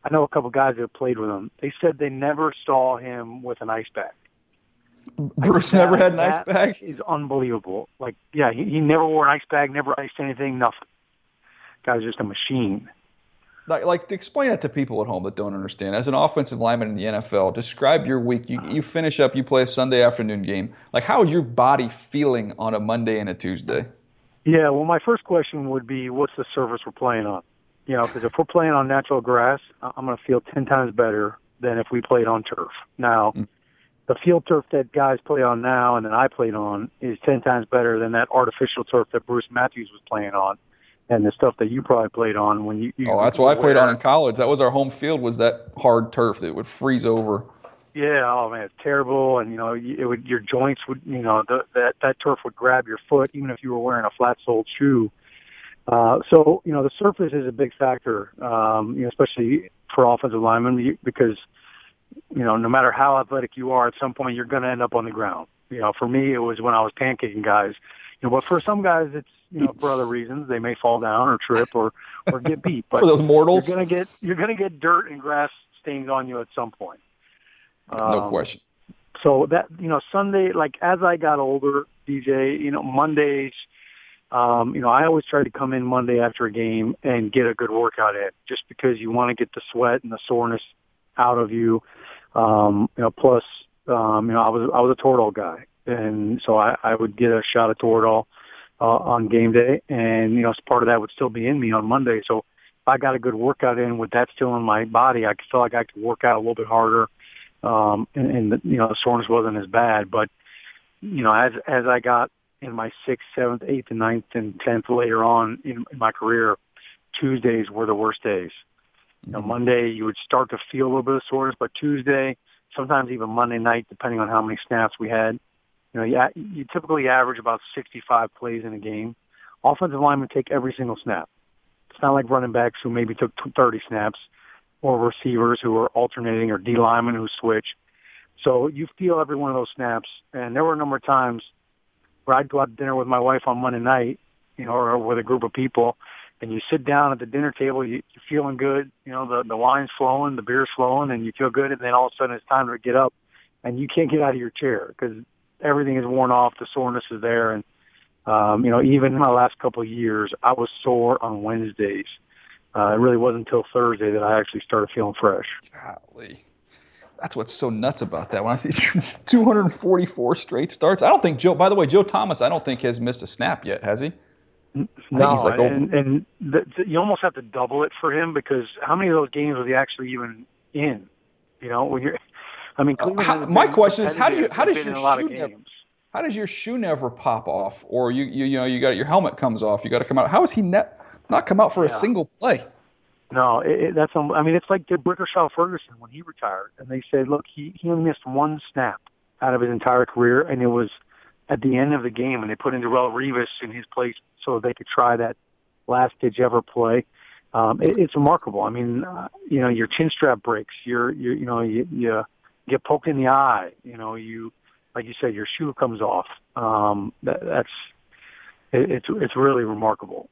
I know a couple guys that played with him. They said they never saw him with an ice bag. Bruce never had an ice bag. Is unbelievable. Like, yeah, he, he never wore an ice bag, never iced anything, nothing. Guy's just a machine. Like, like explain that to people at home that don't understand. As an offensive lineman in the NFL, describe your week. You, you finish up, you play a Sunday afternoon game. Like, how is your body feeling on a Monday and a Tuesday? Yeah, well, my first question would be, what's the surface we're playing on? You know, because if we're playing on natural grass, I'm going to feel ten times better than if we played on turf. Now, mm. the field turf that guys play on now and that I played on is ten times better than that artificial turf that Bruce Matthews was playing on and the stuff that you probably played on when you. you oh, that's what I played on in college. That was our home field. Was that hard turf that would freeze over? Yeah. Oh man, it's terrible. And you know, it would your joints would you know the, that that turf would grab your foot even if you were wearing a flat-soled shoe. Uh, so you know the surface is a big factor, um, you know, especially for offensive linemen because you know no matter how athletic you are, at some point you're going to end up on the ground. You know, for me, it was when I was pancaking guys. You know, but for some guys, it's you know, for other reasons. They may fall down or trip or or get beat. But for those mortals, you're gonna get you're gonna get dirt and grass stains on you at some point. No um, question. So that you know, Sunday, like as I got older, DJ, you know, Mondays, um, you know, I always try to come in Monday after a game and get a good workout in, just because you want to get the sweat and the soreness out of you. Um, you know, plus, um, you know, I was I was a Toradol guy, and so I, I would get a shot of Toradol uh, on game day, and you know, part of that would still be in me on Monday. So if I got a good workout in with that still in my body, I feel like I could work out a little bit harder, um, and, and the, you know, the soreness wasn't as bad. But you know, as as I got in my sixth, seventh, eighth, and ninth, and tenth later on in, in my career, Tuesdays were the worst days. You know, Monday you would start to feel a little bit of soreness, but Tuesday, sometimes even Monday night, depending on how many snaps we had, you know, you, you typically average about 65 plays in a game. Offensive linemen take every single snap. It's not like running backs who maybe took 30 snaps or receivers who are alternating or D linemen who switch. So you feel every one of those snaps. And there were a number of times where I'd go out to dinner with my wife on Monday night, you know, or with a group of people, and you sit down at the dinner table, you, you're feeling good, you know, the, the wine's flowing, the beer's flowing, and you feel good, and then all of a sudden it's time to get up, and you can't get out of your chair because everything is worn off. The soreness is there, and um, you know, even in my last couple of years, I was sore on Wednesdays. Uh, it really wasn't until Thursday that I actually started feeling fresh. Golly. That's what's so nuts about that. When I see 244 straight starts, I don't think Joe. By the way, Joe Thomas, I don't think has missed a snap yet, has he? No, like and, and the, the, you almost have to double it for him because how many of those games was he actually even in? You know, when you're I mean, uh, how, my question is, how do you how does your shoe never, how does your shoe never pop off, or you you, you know you got your helmet comes off, you got to come out? How has he ne- not come out for yeah. a single play? No, it, it, that's I mean it's like did D'Brickashaw Ferguson when he retired, and they said, look, he he only missed one snap out of his entire career, and it was at the end of the game, and they put in Darrelle Revis in his place so they could try that last ditch ever play. Um, it, it's remarkable. I mean, uh, you know, your chin strap breaks, your your you know you, you get poked in the eye. You know, you like you said, your shoe comes off. Um, that, that's it, it's it's really remarkable.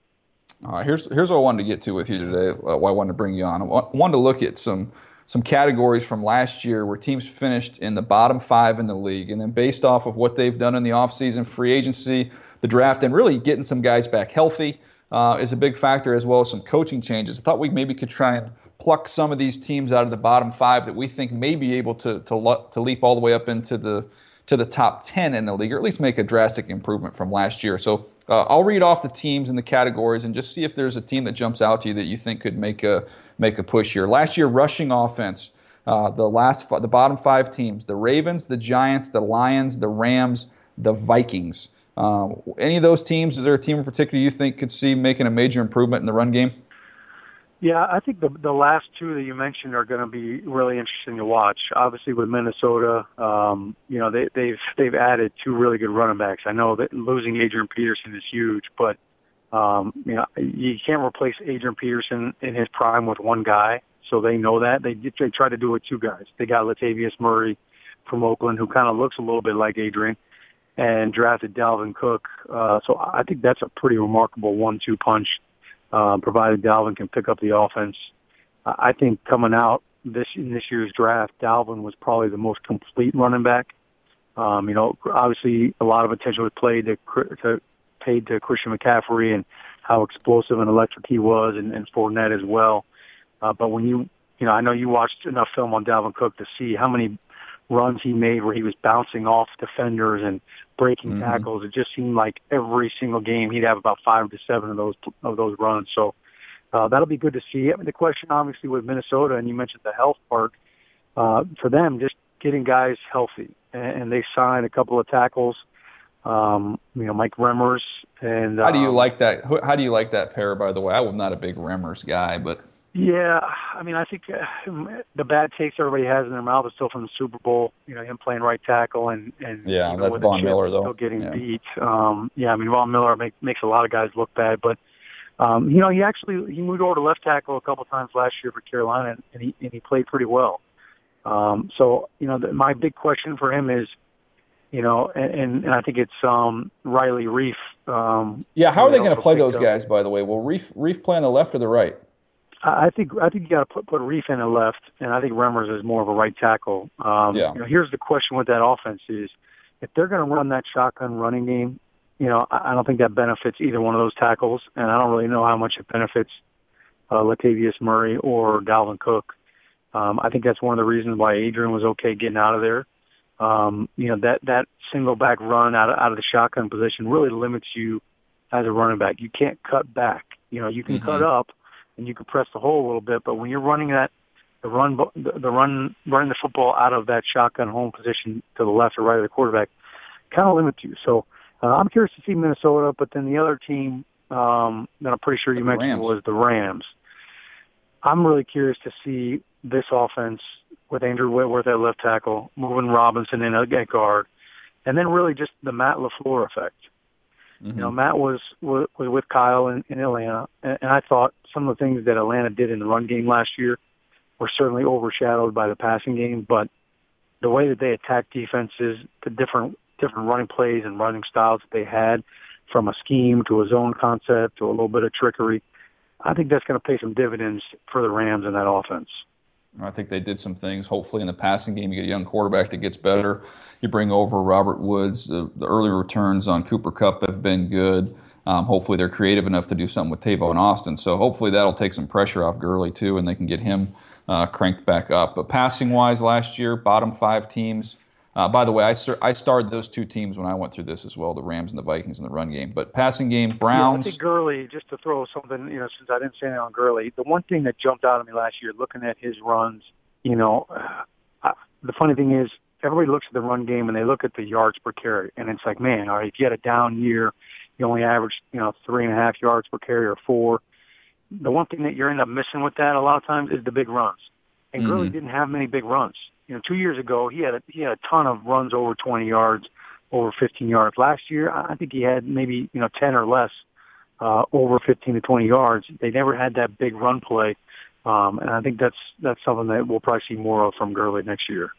All right, here's here's what I wanted to get to with you today. Uh, why I wanted to bring you on. I wanted to look at some some categories from last year where teams finished in the bottom five in the league, and then based off of what they've done in the offseason, free agency, the draft, and really getting some guys back healthy uh, is a big factor, as well as some coaching changes. I thought we maybe could try and pluck some of these teams out of the bottom five that we think may be able to to, to leap all the way up into the to the top 10 in the league, or at least make a drastic improvement from last year. So uh, I'll read off the teams and the categories and just see if there's a team that jumps out to you that you think could make a make a push here. Last year, rushing offense. Uh, the last, the bottom five teams: the Ravens, the Giants, the Lions, the Rams, the Vikings. Uh, any of those teams? Is there a team in particular you think could see making a major improvement in the run game? Yeah, I think the the last two that you mentioned are going to be really interesting to watch. Obviously, with Minnesota, um, you know they, they've they've added two really good running backs. I know that losing Adrian Peterson is huge, but um, you know you can't replace Adrian Peterson in his prime with one guy. So they know that they they try to do it with two guys. They got Latavius Murray from Oakland, who kind of looks a little bit like Adrian, and drafted Dalvin Cook. Uh, so I think that's a pretty remarkable one-two punch provided Dalvin can pick up the offense. I think coming out this in this year's draft, Dalvin was probably the most complete running back. Um, you know, obviously a lot of attention was played to, to paid to Christian McCaffrey and how explosive and electric he was, and, and Fournette as well. Uh, but when you, you know, I know you watched enough film on Dalvin Cook to see how many runs he made where he was bouncing off defenders and breaking mm-hmm. tackles. It just seemed like every single game he'd have about five to seven of those of those runs. So uh, that'll be good to see. I mean, the question obviously with Minnesota, and you mentioned the health part uh, for them, just getting guys healthy, and, and they signed a couple of tackles. Um, you know, Mike Remmers and how do you um, like that? How do you like that pair? By the way, I was not a big Remmers guy, but yeah, I mean, I think uh, the bad taste everybody has in their mouth is still from the Super Bowl. You know, him playing right tackle and and yeah, that's Von Miller though. Still getting yeah. beat. Um, yeah, I mean, Von Miller make, makes a lot of guys look bad, but um, you know, he actually he moved over to left tackle a couple times last year for Carolina, and he and he played pretty well. Um, so you know, the, my big question for him is, you know, and, and I think it's um, Riley Reiff. Um, yeah, how are they going to play those guys? By the way, will Reiff Reiff play on the left or the right? I think I think you got to put put Reiff in a left, and I think Remmers is more of a right tackle. Um, yeah. You know, here's the question with that offense is if they're going to run that shotgun running game, you know, I, I don't think that benefits either one of those tackles, and I don't really know how much it benefits uh, Latavius Murray or Dalvin Cook. Um, I think that's one of the reasons why Adrian was okay getting out of there. Um, you know, that that single back run out of, out of the shotgun position really limits you as a running back. You can't cut back. You know, you can mm-hmm. cut up and you can press the hole a little bit. But when you're running that, the run, the run, running the football out of that shotgun home position to the left or right of the quarterback, kind of limits you. So uh, I'm curious to see Minnesota. But then the other team um, that I'm pretty sure you mentioned Rams. was the Rams. I'm really curious to see this offense with Andrew Whitworth at left tackle, moving Robinson in at guard, and then really just the Matt LaFleur effect. Mm-hmm. You know, Matt was was, with Kyle in, in Atlanta, and, and I thought some of the things that Atlanta did in the run game last year were certainly overshadowed by the passing game. But the way that they attacked defenses, the different different running plays and running styles that they had, from a scheme to a zone concept to a little bit of trickery, I think that's going to pay some dividends for the Rams in that offense. I think they did some things. Hopefully, in the passing game, you get a young quarterback that gets better. You bring over Robert Woods. The, the early returns on Cooper Kupp have been good. Um, hopefully, they're creative enough to do something with Tavon Austin. So hopefully, that'll take some pressure off Gurley too, and they can get him uh, cranked back up. But passing wise, last year, bottom five teams. Uh, by the way, I, I starred those two teams when I went through this as well, the Rams and the Vikings in the run game. But passing game, Browns. Yeah, I think Gurley, just to throw something, you know, since I didn't say it on Gurley, the one thing that jumped out at me last year, looking at his runs, you know, uh, the funny thing is, everybody looks at the run game and they look at the yards per carry, and it's like, man, all right, if you had a down year, you only average, you know, three and a half yards per carry or four. The one thing that you end up missing with that a lot of times is the big runs. And mm-hmm. Gurley didn't have many big runs. You know, two years ago he had a, he had a ton of runs over 20 yards, over 15 yards. Last year I think he had maybe you know 10 or less uh, over 15 to 20 yards. They never had that big run play, um, and I think that's that's something that we'll probably see more of from Gurley next year.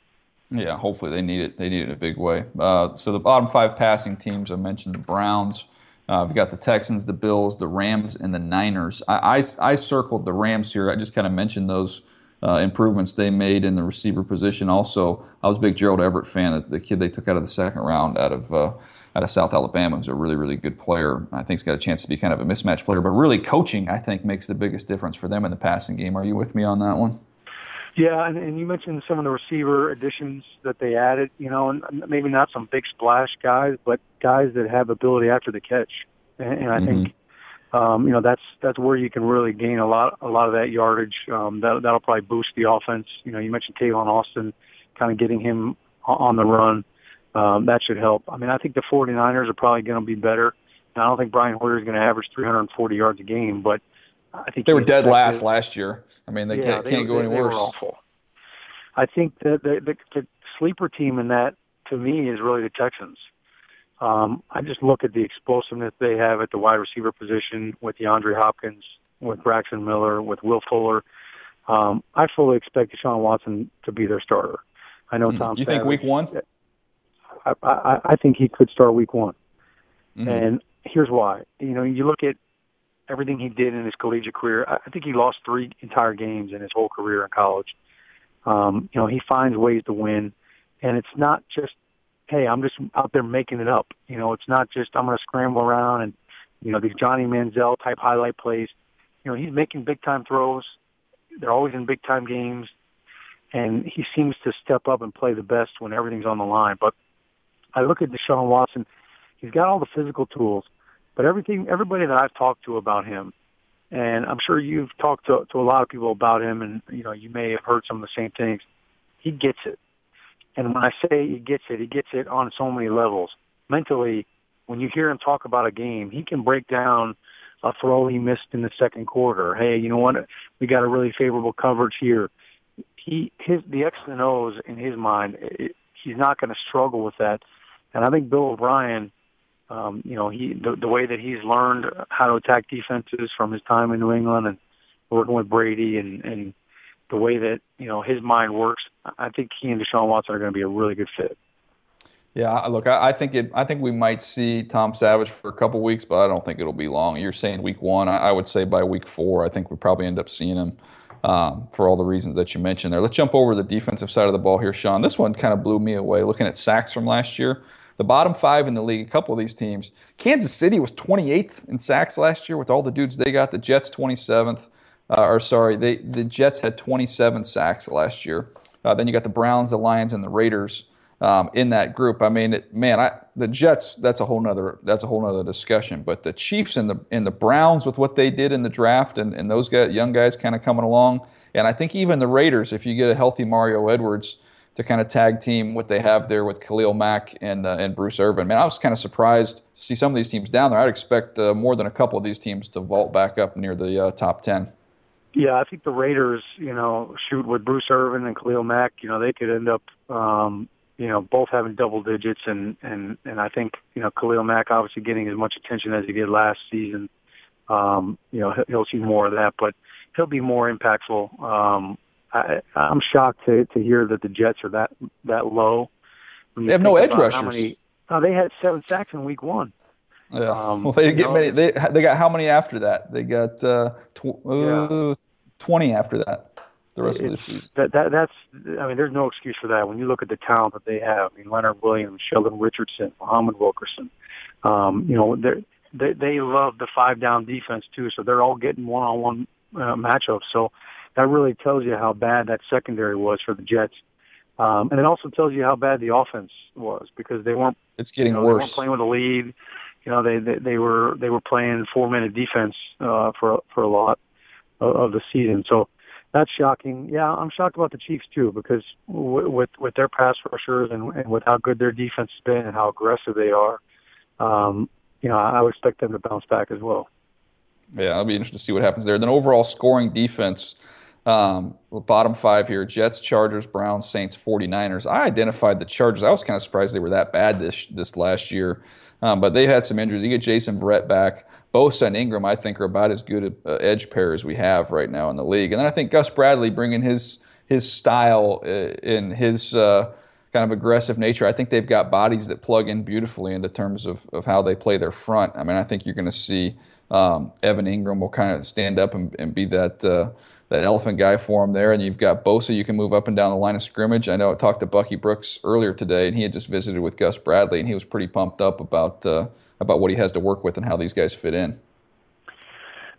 Yeah, hopefully they need it. They need it a big way. Uh, so the bottom five passing teams, I mentioned the Browns. Uh, we've got the Texans, the Bills, the Rams, and the Niners. I, I, I circled the Rams here. I just kind of mentioned those uh, improvements they made in the receiver position. Also, I was a big Gerald Everett fan. The kid they took out of the second round out of uh, out of South Alabama is a really really good player. I think he's got a chance to be kind of a mismatch player, but really coaching I think makes the biggest difference for them in the passing game. Are you with me on that one? Yeah, and, and you mentioned some of the receiver additions that they added. You know, and maybe not some big splash guys, but guys that have ability after the catch. And, and I mm-hmm. think, um, you know, that's that's where you can really gain a lot a lot of that yardage. Um, that that'll probably boost the offense. You know, you mentioned Tavon Austin, kind of getting him on the run. Um, that should help. I mean, I think the 49ers are probably going to be better. And I don't think Brian Hoyer is going to average 340 yards a game, but I think they were dead last last year. I mean, they yeah, can't, they, can't go they, any worse. They were awful. I think the, the the the sleeper team in that to me is really the Texans. Um, I just look at the explosiveness they have at the wide receiver position with DeAndre Hopkins, with Braxton Miller, with Will Fuller. Um, I fully expect Deshaun Watson to be their starter. I know mm. Tom. You Savage, think week one? I, I, I think he could start week one, mm-hmm. and here's why. You know, you look at everything he did in his collegiate career. I think he lost three entire games in his whole career in college. Um, you know, he finds ways to win, and it's not just, hey, I'm just out there making it up. You know, it's not just I'm going to scramble around and, you know, these Johnny Manziel type highlight plays. You know, he's making big time throws. They're always in big time games, and he seems to step up and play the best when everything's on the line. But I look at Deshaun Watson. He's got all the physical tools but everything, everybody that I've talked to about him, and I'm sure you've talked to, to a lot of people about him, and you know you may have heard some of the same things. He gets it, and when I say he gets it, he gets it on so many levels. Mentally, when you hear him talk about a game, he can break down a throw he missed in the second quarter. Hey, you know what? We got a really favorable coverage here. He his the X and O's in his mind, it, he's not going to struggle with that. And I think Bill O'Brien um, you know, he the, the way that he's learned how to attack defenses from his time in New England and working with Brady and and the way that you know his mind works, I think he and Deshaun Watson are going to be a really good fit. Yeah, look, I, I think it. I think we might see Tom Savage for a couple weeks, but I don't think it'll be long. You're saying week one. I, I would say by week four, I think we probably end up seeing him um, for all the reasons that you mentioned there. Let's jump over to the defensive side of the ball here, Shaun. This one kind of blew me away. Looking at sacks from last year, the bottom five in the league, a couple of these teams. Kansas City was 28th in sacks last year with all the dudes they got. The Jets 27th, uh, or sorry, they, the Jets had 27 sacks last year. Uh, then you got the Browns, the Lions, and the Raiders um, in that group. I mean, it, man, I, the Jets that's a whole nother that's a whole nother discussion. But the Chiefs and the and the Browns with what they did in the draft and, and those guys, young guys kind of coming along, and I think even the Raiders, if you get a healthy Mario Edwards to kind of tag team what they have there with Khalil Mack and uh, and Bruce Irvin. Man, I was kind of surprised to see some of these teams down there. I'd expect uh, more than a couple of these teams to vault back up near the uh, top ten. Yeah, I think the Raiders, you know, shoot with Bruce Irvin and Khalil Mack, you know, they could end up, um, you know, both having double digits, and and and I think you know Khalil Mack obviously getting as much attention as he did last season. Um, you know, he'll see more of that, but he'll be more impactful. Um, I, I'm shocked to to hear that the Jets are that that low. They have no edge rushers. Many, oh, they had seven sacks in week one. Yeah. Um, well, they didn't get know, many. They they got how many after that? They got uh, tw- yeah. Uh, twenty after that. The rest of the season. That, that that's. I mean, there's no excuse for that when you look at the talent that they have. I mean, Leonard Williams, Sheldon Richardson, Muhammad Wilkerson. Um, you know, they they they love the five down defense too. So they're all getting one on one matchups. So that really tells you how bad that secondary was for the Jets. Um, and it also tells you how bad the offense was because they weren't. It's getting you know, worse. They weren't playing with a lead. You know, they they, they were they were playing four minute defense uh, for for a lot of, the season. So that's shocking. Yeah, I'm shocked about the Chiefs too because w- with with their pass rushers and, and with how good their defense has been and how aggressive they are, um, you know, I would expect them to bounce back as well. Yeah, I'll be interested to see what happens there. Then overall scoring defense um, bottom five here Jets, Chargers, Browns, Saints, 49ers. I identified the Chargers. I was kind of surprised they were that bad this this last year. Um, but they had some injuries. You get Jason Verrett back. Bosa and Ingram, I think, are about as good a uh, edge pair as we have right now in the league. And then I think Gus Bradley bringing his his style uh, in his uh, kind of aggressive nature. I think they've got bodies that plug in beautifully into terms of, of how they play their front. I mean, I think you're going to see um, Evan Ingram will kind of stand up and, and be that uh, that elephant guy for him there. And you've got Bosa, you can move up and down the line of scrimmage. I know I talked to Bucky Brooks earlier today, and he had just visited with Gus Bradley, and he was pretty pumped up about uh, about what he has to work with and how these guys fit in.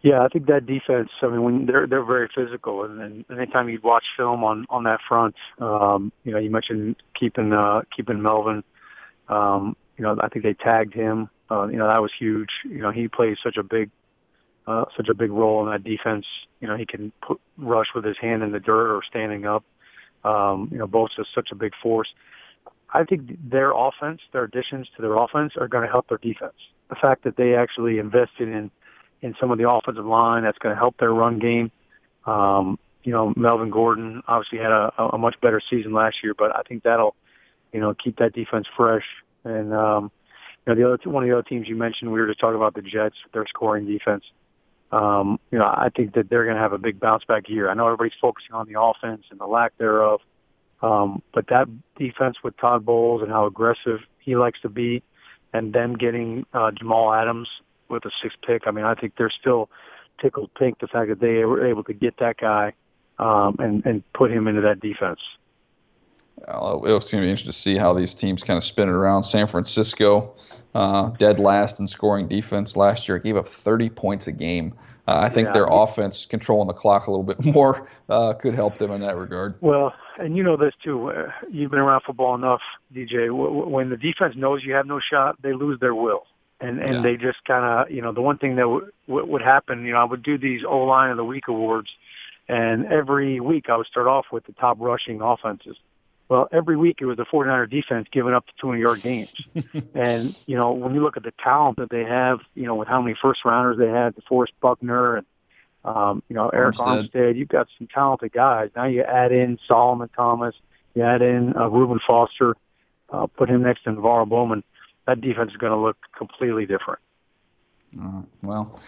Yeah, I think that defense. I mean, when they're they're very physical, and, and anytime you watch film on on that front, um, you know, you mentioned keeping uh, keeping Melvin. Um, you know, I think they tagged him. Uh, you know, that was huge. You know, he plays such a big uh, such a big role in that defense. You know, he can put, rush with his hand in the dirt or standing up. Um, you know, Bosa is such a big force. I think their offense, their additions to their offense, are going to help their defense. The fact that they actually invested in in some of the offensive line. That's going to help their run game. Um, you know, Melvin Gordon obviously had a, a much better season last year, but I think that'll, you know, keep that defense fresh. And um, you know, the other one of the other teams you mentioned, we were just talking about the Jets, their scoring defense. Um, you know, I think that they're going to have a big bounce back year. I know everybody's focusing on the offense and the lack thereof, um, but that defense with Todd Bowles and how aggressive he likes to be, and them getting uh, Jamal Adams with a sixth pick. I mean, I think they're still tickled pink the fact that they were able to get that guy um, and and put him into that defense. Well, it's going to be interesting to see how these teams kind of spin it around. San Francisco, uh, dead last in scoring defense last year, gave up 30 points a game. Uh, I think yeah. their offense controlling the clock a little bit more uh, could help them in that regard. Well, and you know this too. Uh, you've been around football enough, DJ. When the defense knows you have no shot, they lose their will and and yeah. they just kind of you know the one thing that w- w- would happen you know I would do these O line of the week awards, and every week I would start off with the top rushing offenses. Well, every week it was the 49er defense giving up the 200 yard games, and you know when you look at the talent that they have, you know with how many first rounders they had, DeForest Buckner and um, you know Arik Armstead. Armstead, you've got some talented guys. Now you add in Solomon Thomas, you add in uh, Reuben Foster, uh, put him next to NaVorro Bowman that defense is going to look completely different. Uh, well,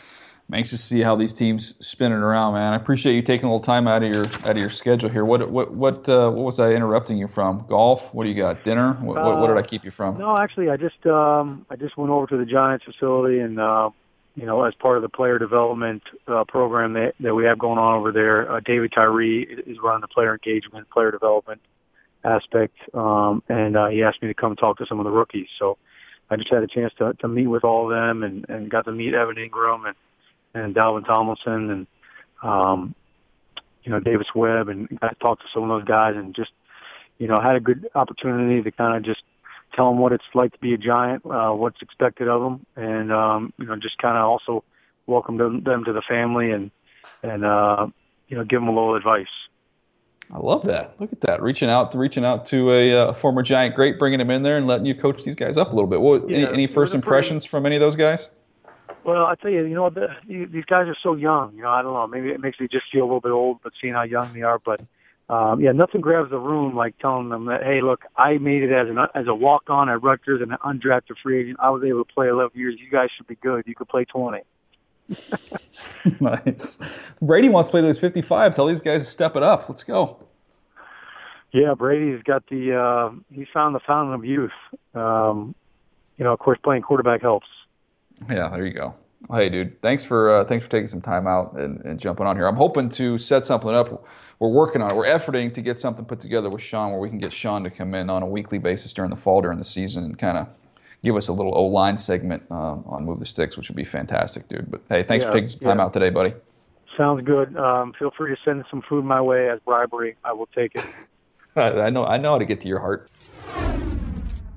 I'm anxious to see how these teams spin it around, man. I appreciate you taking a little time out of your out of your schedule here. What what what uh, what was I interrupting you from? Golf? What do you got? Dinner? What, uh, what, what, did I keep you from? No, actually, I just um, I just went over to the Giants facility and. Uh, you know, as part of the player development uh, program that, that we have going on over there, uh, David Tyree is running the player engagement, player development aspect, um, and uh, he asked me to come talk to some of the rookies. So I just had a chance to, to meet with all of them and, and got to meet Evan Engram and, and Dalvin Tomlinson and, um, you know, Davis Webb and got to talk to some of those guys and just, you know, had a good opportunity to kind of just tell them what it's like to be a giant, uh, what's expected of them. And, um, you know, just kind of also welcome them, them to the family and, and, uh, you know, give them a little advice. I love that. Look at that, reaching out to reaching out to a uh, former Giant great, bringing him in there and letting you coach these guys up a little bit. What, yeah, any, any first impressions pretty, from any of those guys? Well, I tell you, you know, the, these guys are so young. You know, I don't know. Maybe it makes me just feel a little bit old, but seeing how young they are. But um, yeah, nothing grabs the room like telling them that, hey, look, I made it as an as a walk on at Rutgers and an undrafted free agent. I was able to play 11 years. You guys should be good. You could play 20. nice. Brady wants to play to his 55. Tell these guys to step it up. Let's go. Yeah, Brady's got the uh, he's found the fountain of youth. Um, you know, of course, playing quarterback helps. Yeah, there you go. Hey, dude, thanks for uh, thanks for taking some time out and, and, jumping on here. I'm hoping to set something up. We're working on it. We're efforting to get something put together with Shaun where we can get Shaun to come in on a weekly basis during the fall, during the season, and kind of give us a little O line segment um, on Move the Sticks, which would be fantastic, dude. But hey, thanks yeah, for taking some time yeah. out today, buddy. Sounds good. Um, feel free to send some food my way as bribery. I will take it. I know I know how to get to your heart.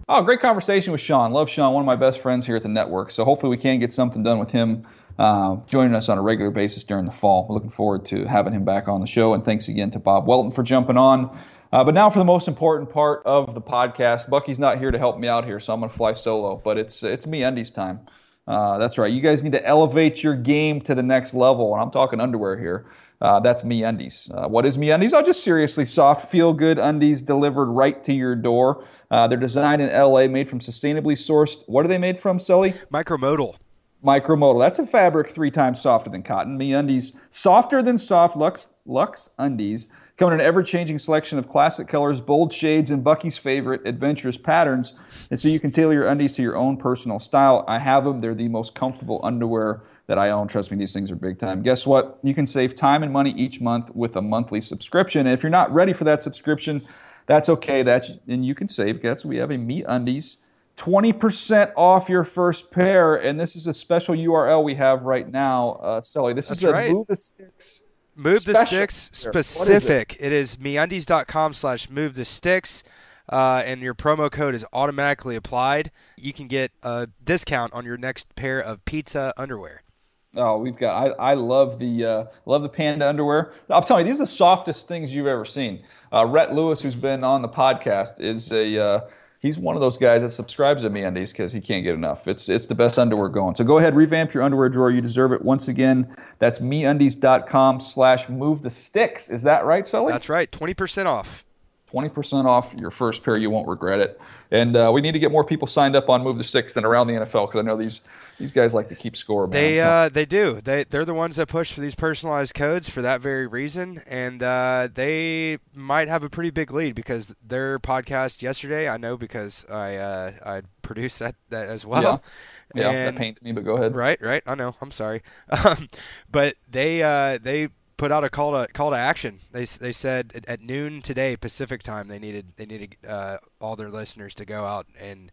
Oh, great conversation with Shaun. Love Shaun, one of my best friends here at the network. So hopefully we can get something done with him uh, joining us on a regular basis during the fall. We're looking forward to having him back on the show. And thanks again to Bob Welton for jumping on. Uh, but now for the most important part of the podcast. Bucky's not here to help me out here, so I'm going to fly solo. But it's it's me undies time. Uh, that's right. You guys need to elevate your game to the next level, and I'm talking underwear here. Uh, that's MeUndies. Uh, what is MeUndies? Oh, just seriously soft, feel good undies delivered right to your door. Uh, they're designed in LA, made from sustainably sourced. What are they made from, Sully? Micromodal. Micromodal. That's a fabric three times softer than cotton. MeUndies, softer than soft Lux Lux Undies Coming in an ever changing selection of classic colors, bold shades, and Bucky's favorite adventurous patterns. And so you can tailor your undies to your own personal style. I have them, they're the most comfortable underwear that I own. Trust me, these things are big time. Guess what? You can save time and money each month with a monthly subscription. And if you're not ready for that subscription, that's okay. That's and you can save. Guess we have a MeUndies 20% off your first pair. And this is a special URL we have right now, uh, Sully. This That's is a right. Move the Sticks. Move the sticks. What is specific. it is meundies.com slash move the sticks. Uh, and your promo code is automatically applied. You can get a discount on your next pair of pizza underwear. Oh, we've got. I, I love the uh, love the panda underwear. I'm telling you, these are the softest things you've ever seen. Uh, Rhett Lewis, who's been on the podcast, is a uh, he's one of those guys that subscribes to MeUndies because he can't get enough. It's it's the best underwear going. So go ahead, revamp your underwear drawer. You deserve it. Once again, that's MeUndies.com/slash move the sticks. Is that right, Sully? That's right, 20% off. 20% off your first pair. You won't regret it. And uh, we need to get more people signed up on Move the Sticks than around the NFL because I know these these guys like to keep score. Man. They uh, they do. They they're the ones that push for these personalized codes for that very reason, and uh, they might have a pretty big lead because their podcast yesterday. I know because I uh, I produced that that as well. yeah, And- that pains me, but go ahead. Right, right. I know. I'm sorry, um, but they uh, they put out a call to call to action. They they said at, at noon today Pacific time they needed they needed uh, all their listeners to go out and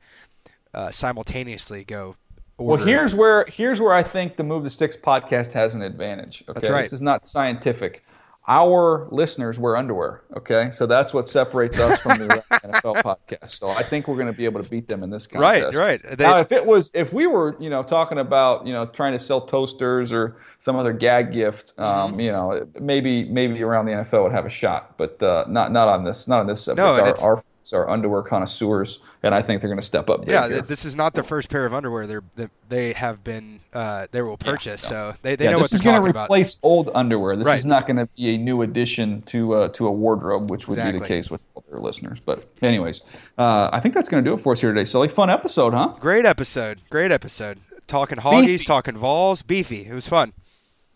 uh, simultaneously go. Well, here's where here's where I think the Move the Sticks podcast has an advantage. Okay, That's right. this is not scientific. Our listeners wear underwear. Okay, so that's what separates us from the NFL podcast. So I think we're going to be able to beat them in this right, contest. right. They, now, if it was, if we were, you know, talking about, you know, trying to sell toasters or some other gag gift, um, Mm-hmm. you know, maybe maybe around the NFL would have a shot, but uh, not not on this, not on this subject. No, our, it's- our folks are underwear connoisseurs, and I think they're going to step up. Yeah, th- this is not the first pair of underwear. They they have been uh, they will purchase, so they, they yeah, know this what is they're going to replace old underwear. This Right. is not going to be a new addition to uh, to a wardrobe, which would be the case with all their listeners. But anyways, uh, I think that's going to do it for us here today. Silly, fun episode, huh? Great episode, great episode. Talking hoggies, talking Vols, beefy. It was fun.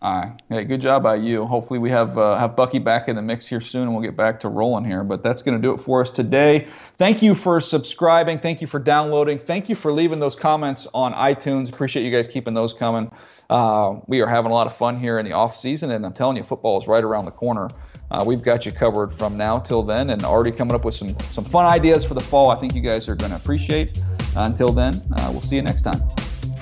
All right. Hey, good job by you. Hopefully, we have uh, have Bucky back in the mix here soon, and we'll get back to rolling here. But that's going to do it for us today. Thank you for subscribing. Thank you for downloading. Thank you for leaving those comments on iTunes. Appreciate you guys keeping those coming. Uh, we are having a lot of fun here in the off season, and I'm telling you, football is right around the corner. Uh, we've got you covered from now till then, and already coming up with some some fun ideas for the fall. I think you guys are going to appreciate. until then, uh, we'll see you next time.